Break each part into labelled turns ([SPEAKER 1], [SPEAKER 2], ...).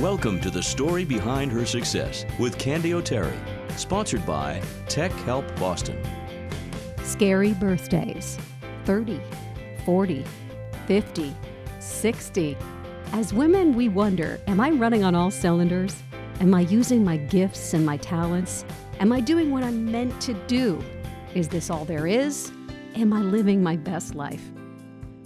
[SPEAKER 1] Welcome to the story behind her success with Candy O'Terry, sponsored by Tech Help Boston.
[SPEAKER 2] Scary birthdays 30, 40, 50, 60. As women, we wonder Am I running on all cylinders? Am I using my gifts and my talents? Am I doing what I'm meant to do? Is this all there is? Am I living my best life?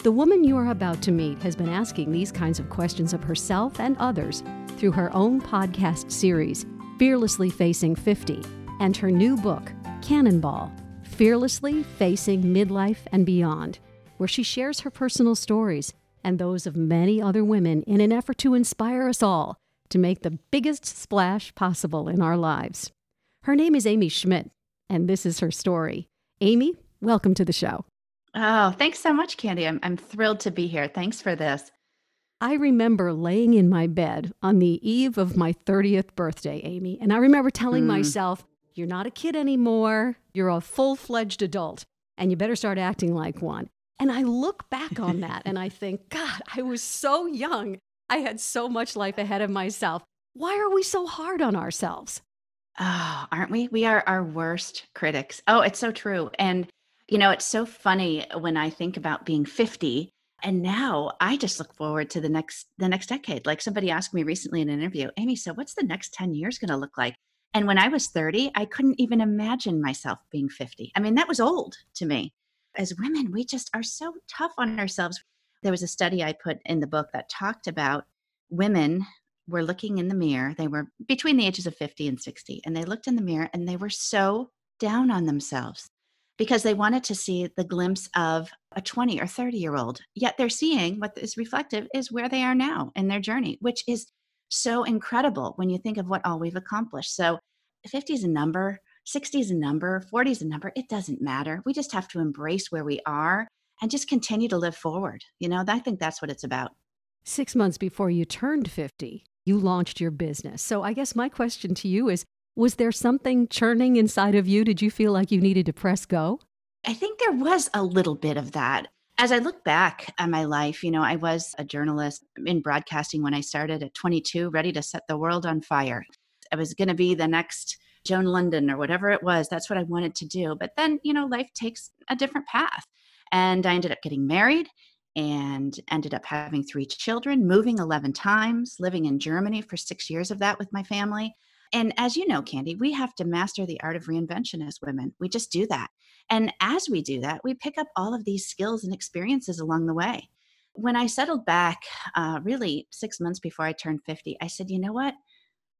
[SPEAKER 2] The woman you are about to meet has been asking these kinds of questions of herself and others through her own podcast series, Fearlessly Facing 50, and her new book, Cannonball Fearlessly Facing Midlife and Beyond, where she shares her personal stories and those of many other women in an effort to inspire us all to make the biggest splash possible in our lives. Her name is Amy Schmidt, and this is her story. Amy, welcome to the show.
[SPEAKER 3] Oh, thanks so much, Candy. I'm, I'm thrilled to be here. Thanks for this.
[SPEAKER 2] I remember laying in my bed on the eve of my 30th birthday, Amy, and I remember telling mm. myself, You're not a kid anymore. You're a full fledged adult, and you better start acting like one. And I look back on that and I think, God, I was so young. I had so much life ahead of myself. Why are we so hard on ourselves?
[SPEAKER 3] Oh, aren't we? We are our worst critics. Oh, it's so true. And, you know, it's so funny when I think about being 50 and now i just look forward to the next the next decade. Like somebody asked me recently in an interview amy so what's the next 10 years going to look like? And when i was 30 i couldn't even imagine myself being 50 i mean that was old to me. As women we just are so tough on ourselves. There was a study i put in the book that talked about women were looking in the mirror they were between the ages of 50 and 60 and they looked in the mirror and they were so down on themselves because they wanted to see the glimpse of a 20 or 30 year old. Yet they're seeing what is reflective is where they are now in their journey, which is so incredible when you think of what all we've accomplished. So 50 is a number, 60 is a number, 40 is a number. It doesn't matter. We just have to embrace where we are and just continue to live forward. You know, I think that's what it's about.
[SPEAKER 2] Six months before you turned 50, you launched your business. So I guess my question to you is was there something churning inside of you? Did you feel like you needed to press go?
[SPEAKER 3] I think there was a little bit of that. As I look back at my life, you know, I was a journalist in broadcasting when I started at 22, ready to set the world on fire. I was going to be the next Joan Lunden or whatever it was. That's what I wanted to do. But then, you know, life takes a different path. And I ended up getting married and ended up having three children, moving 11 times, living in Germany for six years of that with my family. And as you know, Candy, we have to master the art of reinvention as women. We just do that. And as we do that, we pick up all of these skills and experiences along the way. When I settled back, uh, really six months before I turned 50, I said, you know what?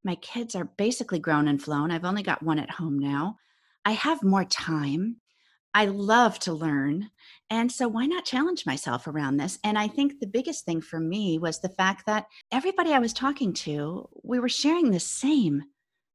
[SPEAKER 3] My kids are basically grown and flown. I've only got one at home now. I have more time. I love to learn. And so, why not challenge myself around this? And I think the biggest thing for me was the fact that everybody I was talking to, we were sharing the same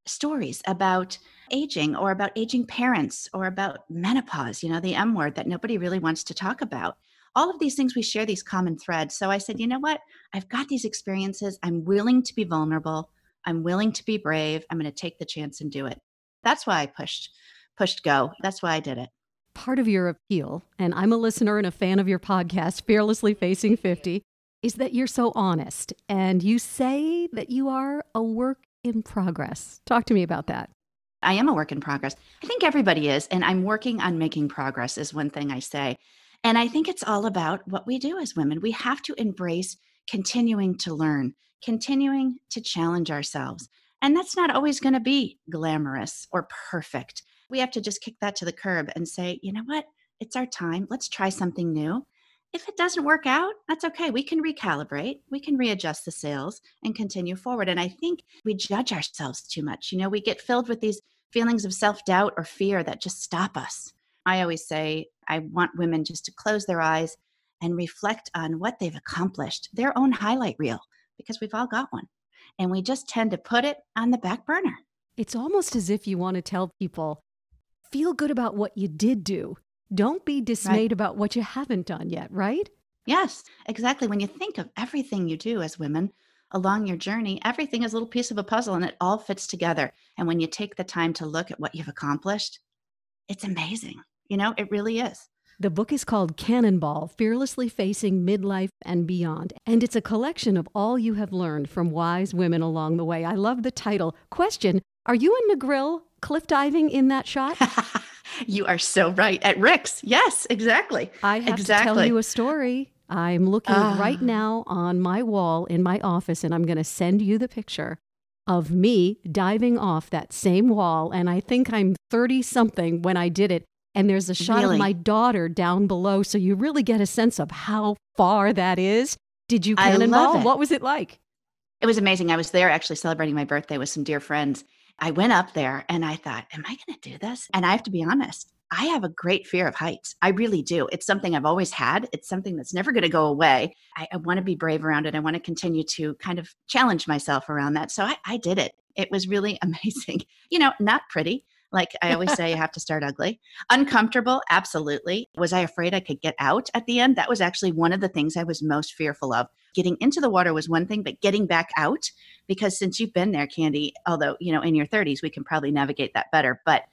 [SPEAKER 3] stories about aging or about aging parents or about menopause, you know, the M word that nobody really wants to talk about. All of these things, we share these common threads. So I said, you know what? I've got these experiences. I'm willing to be vulnerable. I'm willing to be brave. I'm going to take the chance and do it. That's why I pushed, pushed go. That's why I did it.
[SPEAKER 2] Part of your appeal, and I'm a listener and a fan of your podcast, Fearlessly Facing 50, is that you're so honest and you say that you are a work in progress. Talk to me about that.
[SPEAKER 3] I am a work in progress. I think everybody is. And I'm working on making progress, is one thing I say. And I think it's all about what we do as women. We have to embrace continuing to learn, continuing to challenge ourselves. And that's not always going to be glamorous or perfect. We have to just kick that to the curb and say, you know what? It's our time. Let's try something new if it doesn't work out, that's okay. We can recalibrate, we can readjust the sails and continue forward. And I think we judge ourselves too much. You know, we get filled with these feelings of self doubt or fear that just stop us. I always say, I want women just to close their eyes and reflect on what they've accomplished, their own highlight reel, because we've all got one. And we just tend to put it on the back burner.
[SPEAKER 2] It's almost as if you want to tell people, feel good about what you did do don't be dismayed right. about what you haven't done yet, right?
[SPEAKER 3] Yes, exactly. When you think of everything you do as women along your journey, everything is a little piece of a puzzle and it all fits together. And when you take the time to look at what you've accomplished, it's amazing. You know, it really is.
[SPEAKER 2] The book is called Cannonball Fearlessly Facing Midlife and Beyond, and it's a collection of all you have learned from wise women along the way. I love the title. Question Are you and Negril cliff diving in that shot?
[SPEAKER 3] you are so right. At Rick's. Yes, exactly.
[SPEAKER 2] I have
[SPEAKER 3] exactly.
[SPEAKER 2] to tell you a story. I'm looking uh, right now on my wall in my office, and I'm going to send you the picture of me diving off that same wall. And I think I'm 30 something when I did it. And there's a shot
[SPEAKER 3] really?
[SPEAKER 2] of my daughter down below. So you really get a sense of how far that is. Did you cannonball? What was it like?
[SPEAKER 3] It was amazing. I was there actually celebrating my birthday with some dear friends. I went up there and I thought, am I going to do this? And I have to be honest, I have a great fear of heights. I really do. It's something I've always had. It's something that's never going to go away. I, I want to be brave around it. I want to continue to kind of challenge myself around that. So I, I did it. It was really amazing. You know, not pretty. Like I always say, you have to start ugly. Uncomfortable, absolutely. Was I afraid I could get out at the end? That was actually one of the things I was most fearful of. Getting into the water was one thing, but getting back out, because since you've been there, Candy, although, you know, in your 30s, we can probably navigate that better. But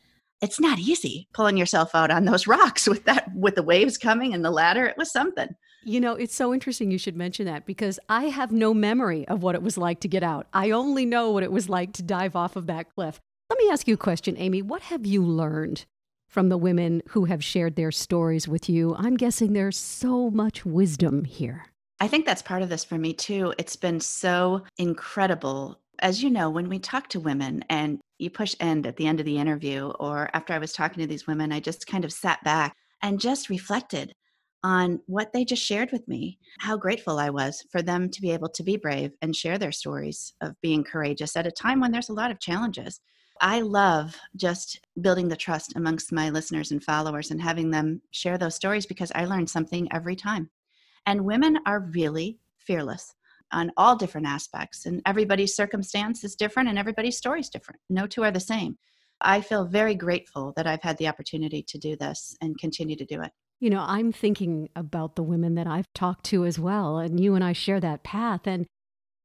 [SPEAKER 3] it's not easy pulling yourself out on those rocks with that with the waves coming and the ladder it was something
[SPEAKER 2] you know it's so interesting you should mention that because i have no memory of what it was like to get out i only know what it was like to dive off of that cliff let me ask you a question amy what have you learned from the women who have shared their stories with you i'm guessing there's so much wisdom here
[SPEAKER 3] I think that's part of this for me too. It's been so incredible as you know, when we talk to women and you push end at the end of the interview, or after I was talking to these women, I just kind of sat back and just reflected on what they just shared with me, how grateful I was for them to be able to be brave and share their stories of being courageous at a time when there's a lot of challenges. I love just building the trust amongst my listeners and followers and having them share those stories because I learn something every time. And women are really fearless on all different aspects. And everybody's circumstance is different and everybody's story is different. No two are the same. I feel very grateful that I've had the opportunity to do this and continue to do it.
[SPEAKER 2] You know, I'm thinking about the women that I've talked to as well, and you and I share that path. And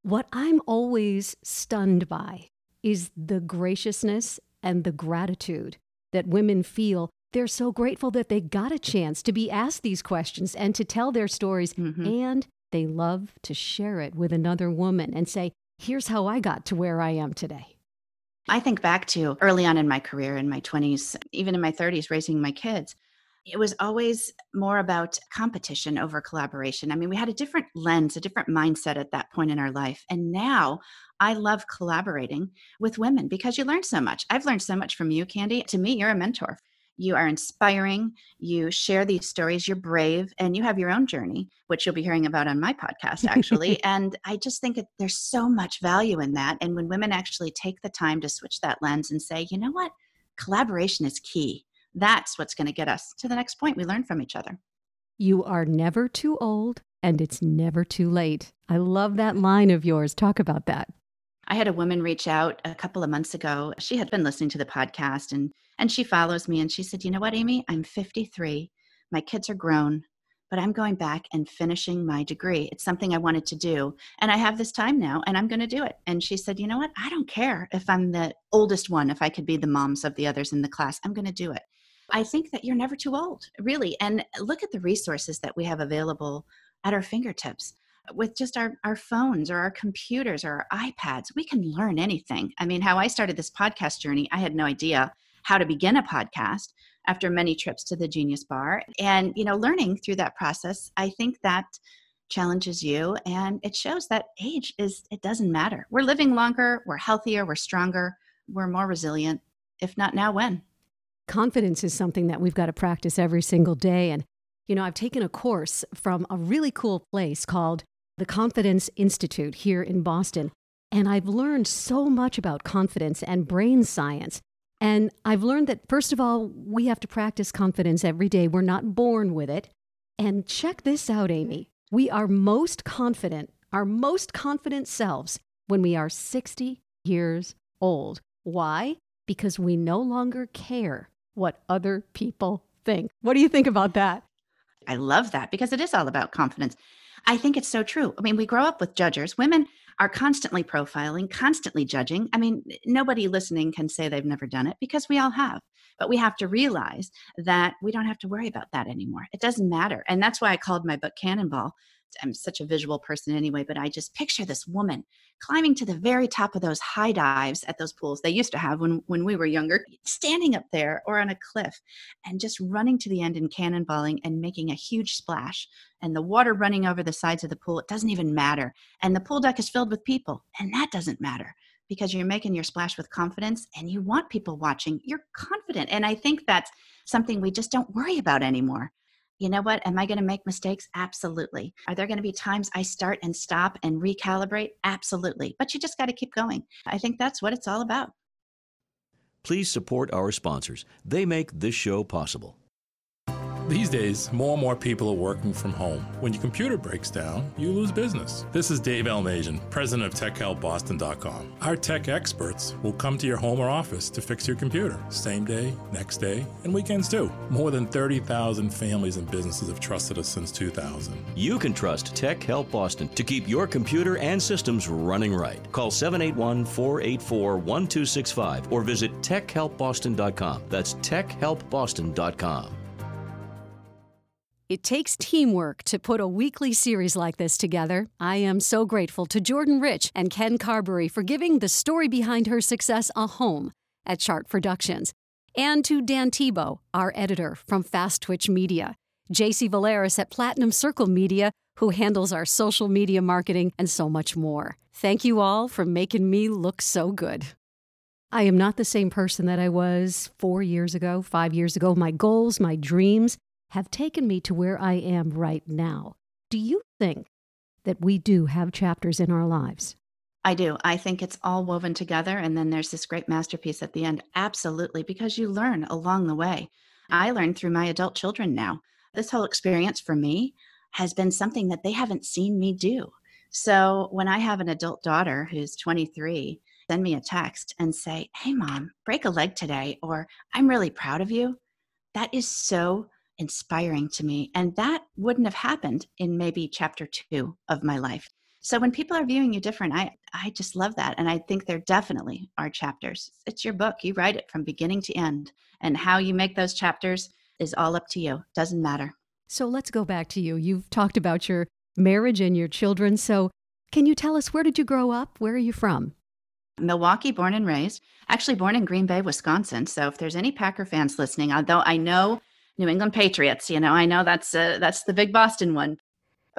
[SPEAKER 2] what I'm always stunned by is the graciousness and the gratitude that women feel. They're so grateful that they got a chance to be asked these questions and to tell their stories mm-hmm. and they love to share it with another woman and say, here's how I got to where I am today.
[SPEAKER 3] I think back to early on in my career, in my 20s, even in my 30s, raising my kids. It was always more about competition over collaboration. I mean, we had a different lens, a different mindset at that point in our life. And now I love collaborating with women because you learn so much. I've learned so much from you, Candy. To me, you're a mentor you are inspiring, you share these stories, you're brave, and you have your own journey, which you'll be hearing about on my podcast, actually. and I just think there's so much value in that. And when women actually take the time to switch that lens and say, you know what, collaboration is key, that's what's going to get us to the next point. We learn from each other.
[SPEAKER 2] You are never too old and it's never too late. I love that line of yours. Talk about that.
[SPEAKER 3] I had a woman reach out a couple of months ago. She had been listening to the podcast and and she follows me and she said, "You know what, Amy? I'm 53. My kids are grown, but I'm going back and finishing my degree. It's something I wanted to do, and I have this time now and I'm going to do it." And she said, "You know what? I don't care if I'm the oldest one, if I could be the moms of the others in the class. I'm going to do it." I think that you're never too old, really. And look at the resources that we have available at our fingertips with just our, our phones or our computers or our iPads, we can learn anything. I mean, how I started this podcast journey, I had no idea how to begin a podcast after many trips to the Genius Bar. And, you know, learning through that process, I think that challenges you and it shows that age is, it doesn't matter. We're living longer, we're healthier, we're stronger, we're more resilient. If not now, when?
[SPEAKER 2] Confidence is something that we've got to practice every single day. And, you know, I've taken a course from a really cool place called the Confidence Institute here in Boston. And I've learned so much about confidence and brain science. And I've learned that, first of all, we have to practice confidence every day. We're not born with it. And check this out, Amy. We are most confident, our most confident selves, when we are 60 years old. Why? Because we no longer care what other people think. What do you think about that?
[SPEAKER 3] I love that because it is all about confidence. I think it's so true. I mean, we grow up with judges. Women are constantly profiling, constantly judging. I mean, nobody listening can say they've never done it because we all have. But we have to realize that we don't have to worry about that anymore. It doesn't matter. And that's why I called my book Cannonball. I'm such a visual person anyway, but I just picture this woman climbing to the very top of those high dives at those pools they used to have when, when we were younger, standing up there or on a cliff and just running to the end and cannonballing and making a huge splash. And the water running over the sides of the pool, it doesn't even matter. And the pool deck is filled with people, and that doesn't matter because you're making your splash with confidence and you want people watching. You're confident. And I think that's something we just don't worry about anymore you know what? Am I going to make mistakes? Absolutely. Are there going to be times I start and stop and recalibrate? Absolutely. But you just got to keep going. I think that's what it's all about.
[SPEAKER 1] Please support our sponsors. They make this show possible.
[SPEAKER 4] These days, more and more people are working from home. When your computer breaks down, you lose business. This is Dave Elmasian, president of TechHelpBoston.com. Our tech experts will come to your home or office to fix your computer, same day, next day, and weekends too. More than 30,000 families and businesses have trusted us since 2000.
[SPEAKER 1] You can trust Tech Help Boston to keep your computer and systems running right. Call 781 484 1265 or visit TechHelpBoston.com. That's TechHelpBoston.com.
[SPEAKER 2] It takes teamwork to put a weekly series like this together. I am so grateful to Jordan Rich and Ken Carberry for giving the story behind her success a home at Chart Productions, and to Dan Tebow, our editor from Fast Twitch Media, JC Valeris at Platinum Circle Media, who handles our social media marketing and so much more. Thank you all for making me look so good. I am not the same person that I was four years ago, five years ago. My goals, my dreams, have taken me to where I am right now. Do you think that we do have chapters in our lives?
[SPEAKER 3] I do. I think it's all woven together. And then there's this great masterpiece at the end. Absolutely, because you learn along the way. I learned through my adult children now. This whole experience for me has been something that they haven't seen me do. So when I have an adult daughter who's 23, send me a text and say, Hey, mom, break a leg today, or I'm really proud of you. That is so inspiring to me. And that wouldn't have happened in maybe chapter two of my life. So when people are viewing you different, I, I just love that. And I think there definitely are chapters. It's your book. You write it from beginning to end. And how you make those chapters is all up to you. Doesn't matter.
[SPEAKER 2] So let's go back to you. You've talked about your marriage and your children. So can you tell us where did you grow up? Where are you from?
[SPEAKER 3] Milwaukee, born and raised. Actually, born in Green Bay, Wisconsin. So if there's any Packer fans listening, although I know New England Patriots. You know, I know that's uh, that's the big Boston one.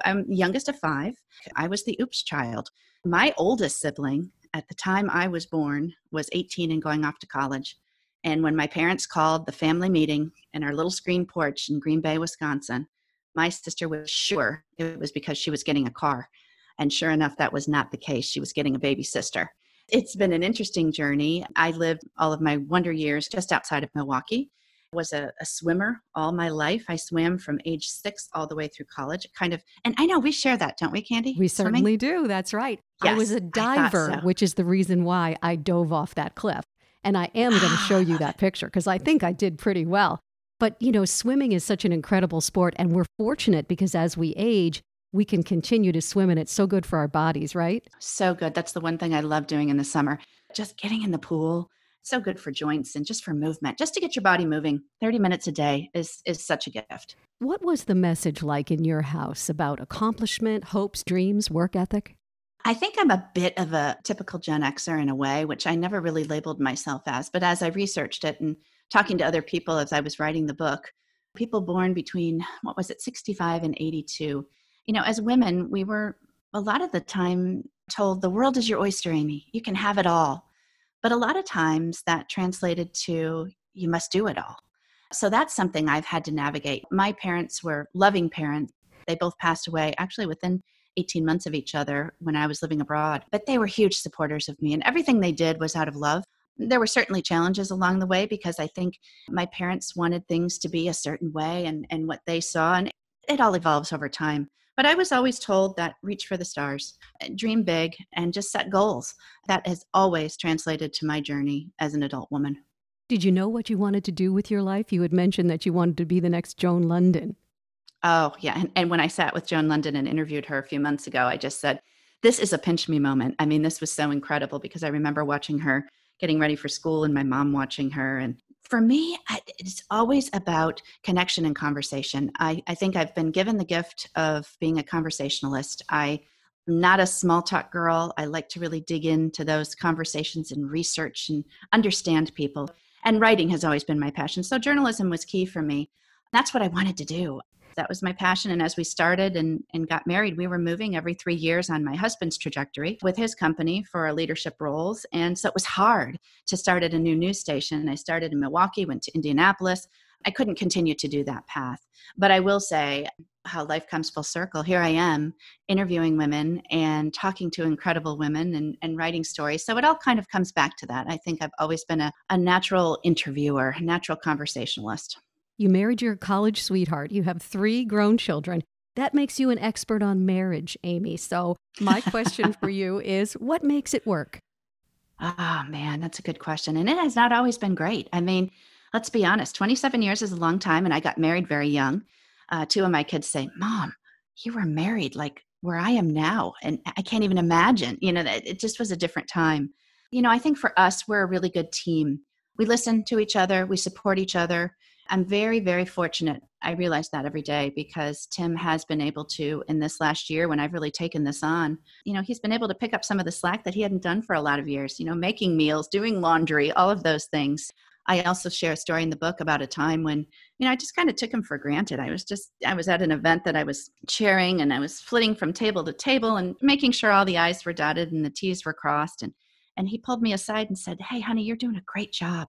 [SPEAKER 3] I'm youngest of five. I was the oops child. My oldest sibling at the time I was born was 18 and going off to college. And when my parents called the family meeting in our little screen porch in Green Bay, Wisconsin, my sister was sure it was because she was getting a car. And sure enough, that was not the case. She was getting a baby sister. It's been an interesting journey. I lived all of my wonder years just outside of Milwaukee was a, a, swimmer all my life. I swam from age six all the way through college. Kind of, and I know we share that, don't we, Candy?
[SPEAKER 2] We certainly Swimming? do. That's right. Yes, I was a diver, so. which is the reason why I dove off that cliff. And I am going to show you that picture because I think I did pretty well. But, you know, swimming is such an incredible sport. And we're fortunate because as we age, we can continue to swim and it's so good for our bodies, right?
[SPEAKER 3] So good. That's the one thing I love doing in the summer. Just getting in the pool, so good for joints and just for movement just to get your body moving 30 minutes a day is is such a gift
[SPEAKER 2] what was the message like in your house about accomplishment hopes dreams work ethic
[SPEAKER 3] I think I'm a bit of a typical Gen Xer in a way, which I never really labeled myself as. But as I researched it and talking to other people as I was writing the book, people born between, what was it, 65 and 82, you know, as women, we were a lot of the time told the world is your oyster, Amy. You can have it all. But a lot of times that translated to you must do it all. So that's something I've had to navigate. My parents were loving parents. They both passed away actually within 18 months of each other when I was living abroad, but they were huge supporters of me, and everything they did was out of love. There were certainly challenges along the way because I think my parents wanted things to be a certain way and, and what they saw, and it all evolves over time. But I was always told that reach for the stars, uh, dream big, and just set goals. That has always translated to my journey as an adult woman.
[SPEAKER 2] Did you know what you wanted to do with your life? You had mentioned that you wanted to be the next Joan Lunden.
[SPEAKER 3] Oh, yeah. And, and when I sat with Joan Lunden and interviewed her a few months ago, I just said, this is a pinch me moment. I mean, this was so incredible because I remember watching her getting ready for school and my mom watching her and For me, it's always about connection and conversation. I, I think I've been given the gift of being a conversationalist. I I'm not a small talk girl. I like to really dig into those conversations and research and understand people. And writing has always been my passion. So journalism was key for me. That's what I wanted to do. That was my passion. And as we started and, and got married, we were moving every three years on my husband's trajectory with his company for our leadership roles. And so it was hard to start at a new news station. I started in Milwaukee, went to Indianapolis. I couldn't continue to do that path. But I will say, how life comes full circle. Here I am interviewing women and talking to incredible women and, and writing stories. So it all kind of comes back to that. I think I've always been a, a natural interviewer, a natural conversationalist.
[SPEAKER 2] You married your college sweetheart. You have three grown children. That makes you an expert on marriage, Amy. So, my question for you is what makes it work?
[SPEAKER 3] Ah, oh, man, that's a good question. And it has not always been great. I mean, let's be honest 27 years is a long time, and I got married very young uh, two of my kids say, Mom, you were married like where I am now. And I can't even imagine, you know, that it just was a different time. You know, I think for us, we're a really good team. We listen to each other, we support each other. I'm very, very fortunate. I realize that every day because Tim has been able to, in this last year when I've really taken this on, you know, he's been able to pick up some of the slack that he hadn't done for a lot of years, you know, making meals, doing laundry, all of those things. I also share a story in the book about a time when, you know, I just kind of took him for granted. I was just, I was at an event that I was chairing and I was flitting from table to table and making sure all the I's were dotted and the T's were crossed. And, and he pulled me aside and said, Hey, honey, you're doing a great job.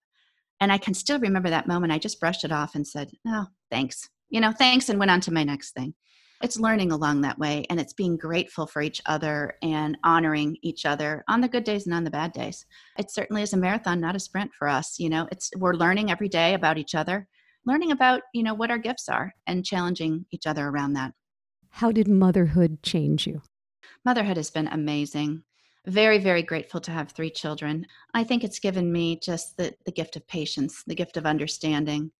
[SPEAKER 3] And I can still remember that moment. I just brushed it off and said, No, thanks. You know, thanks, and went on to my next thing. It's learning along that way and it's being grateful for each other and honoring each other on the good days and on the bad days. It certainly is a marathon not a sprint for us you know? It's we're learning every day about each other learning about you know what our gifts are and challenging each other around that.
[SPEAKER 2] How did motherhood change you?
[SPEAKER 3] Motherhood has been amazing very very grateful to have three children i think it's given me just the, the gift of patience the gift of understanding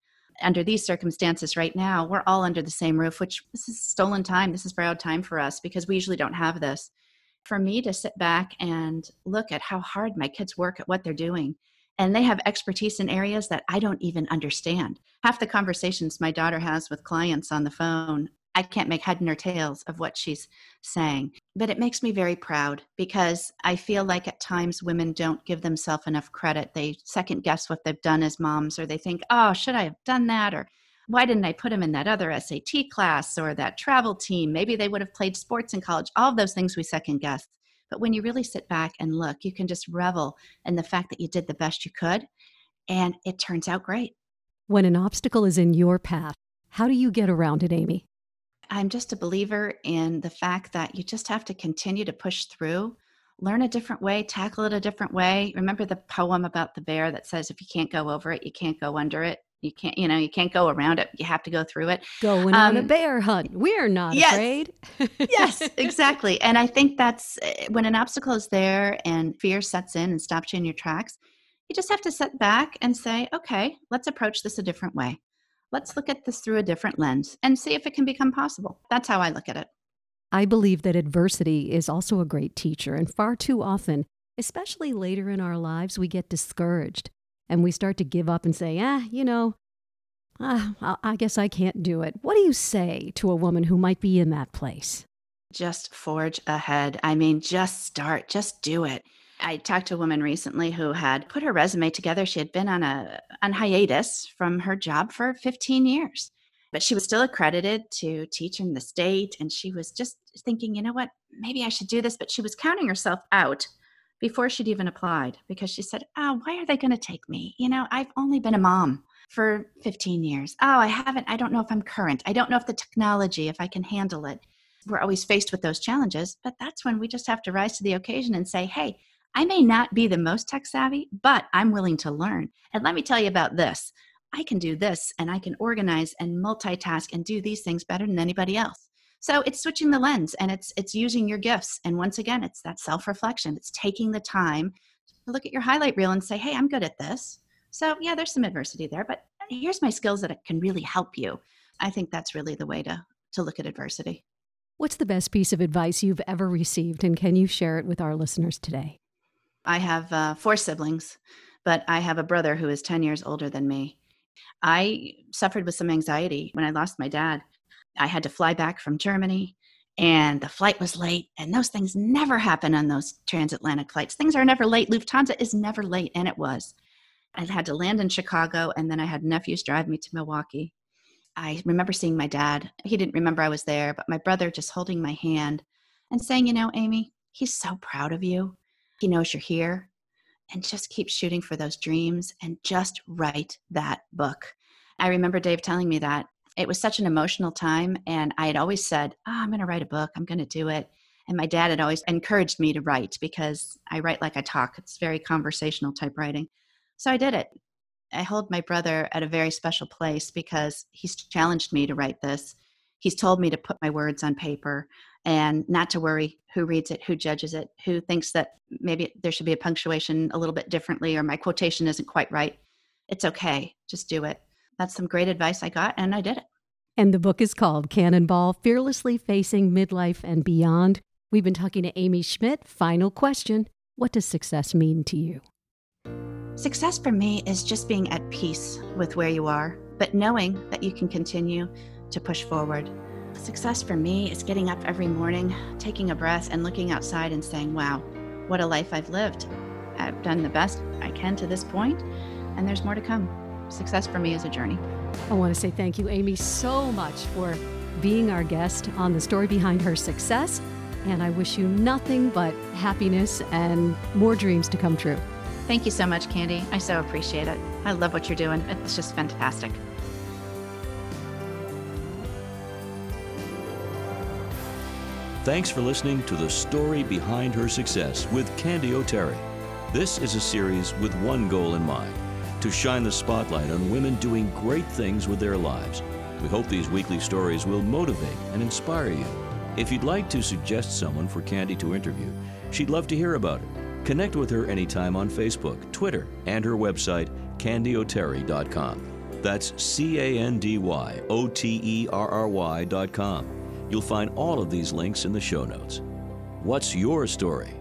[SPEAKER 3] under these circumstances right now, we're all under the same roof, which this is stolen time. This is borrowed time for us because we usually don't have this. For me to sit back and look at how hard my kids work at what they're doing, and they have expertise in areas that I don't even understand. Half the conversations my daughter has with clients on the phone I can't make head nor tails of what she's saying. But it makes me very proud because I feel like at times women don't give themselves enough credit. They second guess what they've done as moms, or they think, oh, should I have done that? Or why didn't I put him in that other SAT class or that travel team? Maybe they would have played sports in college. All of those things we second guess. But when you really sit back and look, you can just revel in the fact that you did the best you could and it turns out great.
[SPEAKER 2] When an obstacle is in your path, how do you get around it, Amy?
[SPEAKER 3] I'm just a believer in the fact that you just have to continue to push through, learn a different way, tackle it a different way. Remember the poem about the bear that says, if you can't go over it, you can't go under it. You can't, you know, you can't go around it. You have to go through it.
[SPEAKER 2] Going um, on a um, bear hunt. We're not yes, afraid.
[SPEAKER 3] yes, exactly. And I think that's eh, when an obstacle is there and fear sets in and stops you in your tracks, you just have to sit back and say, okay, let's approach this a different way let's look at this through a different lens and see if it can become possible. That's how I look at it.
[SPEAKER 2] I believe that adversity is also a great teacher, and far too often, especially later in our lives, we get discouraged and we start to give up and say, ah, you know, ah, I guess I can't do it. What do you say to a woman who might be in that place?
[SPEAKER 3] Just forge ahead. I mean, just start, just do it. I talked to a woman recently who had put her resume together. She had been on a on hiatus from her job for 15 years, but she was still accredited to teach in the state. And she was just thinking, you know what, maybe I should do this. But she was counting herself out before she'd even applied because she said, Oh, why are they going to take me? You know, I've only been a mom for 15 years. Oh, I haven't, I don't know if I'm current. I don't know if the technology, if I can handle it. We're always faced with those challenges, but that's when we just have to rise to the occasion and say, Hey, I may not be the most tech savvy, but I'm willing to learn. And let me tell you about this. I can do this and I can organize and multitask and do these things better than anybody else. So it's switching the lens and it's it's using your gifts. And once again, it's that self-reflection. It's taking the time to look at your highlight reel and say, "Hey, I'm good at this." So, yeah, there's some adversity there, but here's my skills that can really help you. I think that's really the way to to look at adversity.
[SPEAKER 2] What's the best piece of advice you've ever received and can you share it with our listeners today?
[SPEAKER 3] I have uh, four siblings. but I have a brother who is 10 years older than me. I suffered with some anxiety when I lost my dad. I had to fly back from Germany and the flight was late and those things never happen on those transatlantic flights things are never late lufthansa is never late and it was i had to land in chicago and then i had nephews drive me to milwaukee i remember seeing my dad he didn't remember i was there but my brother just holding my hand and saying you know amy he's so proud of you he knows you're here and just keep shooting for those dreams and just write that book i remember dave telling me that it was such an emotional time. And I had always said, oh, I'm going to write a book, I'm going to do it. And my dad had always encouraged me to write because I write like I talk. It's very conversational type writing. So I did it. I hold my brother at a very special place because he's challenged me to write this. He's told me to put my words on paper and not to worry who reads it, who judges it, who thinks that maybe there should be a punctuation a little bit differently or my quotation isn't quite right. It's okay. Just do it that's some great advice I got, and I did it.
[SPEAKER 2] And the book is called Cannonball Fearlessly Facing Midlife and Beyond. We've been talking to Amy Schmidt. Final question What does success mean to you?
[SPEAKER 3] Success for me is just being at peace with where you are, but knowing that you can continue to push forward. Success for me is getting up every morning, taking a breath, and looking outside and saying, Wow, what a life I've lived. I've done the best I can to this point, and there's more to come success for me is a journey.
[SPEAKER 2] I want to say thank you, Amy, so much for being our guest on the story behind her success. And I wish you nothing but happiness and more dreams to come true.
[SPEAKER 3] Thank you so much, Candy. I so appreciate it. I love what you're doing. It's just fantastic.
[SPEAKER 1] Thanks for listening to The Story Behind Her Success with Candy O'Terry. This is a series with one goal in mind to shine the spotlight on women doing great things with their lives. We hope these weekly stories will motivate and inspire you. If you'd like to suggest someone for Candy to interview, she'd love to hear about it. Connect with her anytime on Facebook, Twitter, and her website, candyoterry.com. That's C A N D Y O T E R R Y.com. You'll find all of these links in the show notes. What's your story?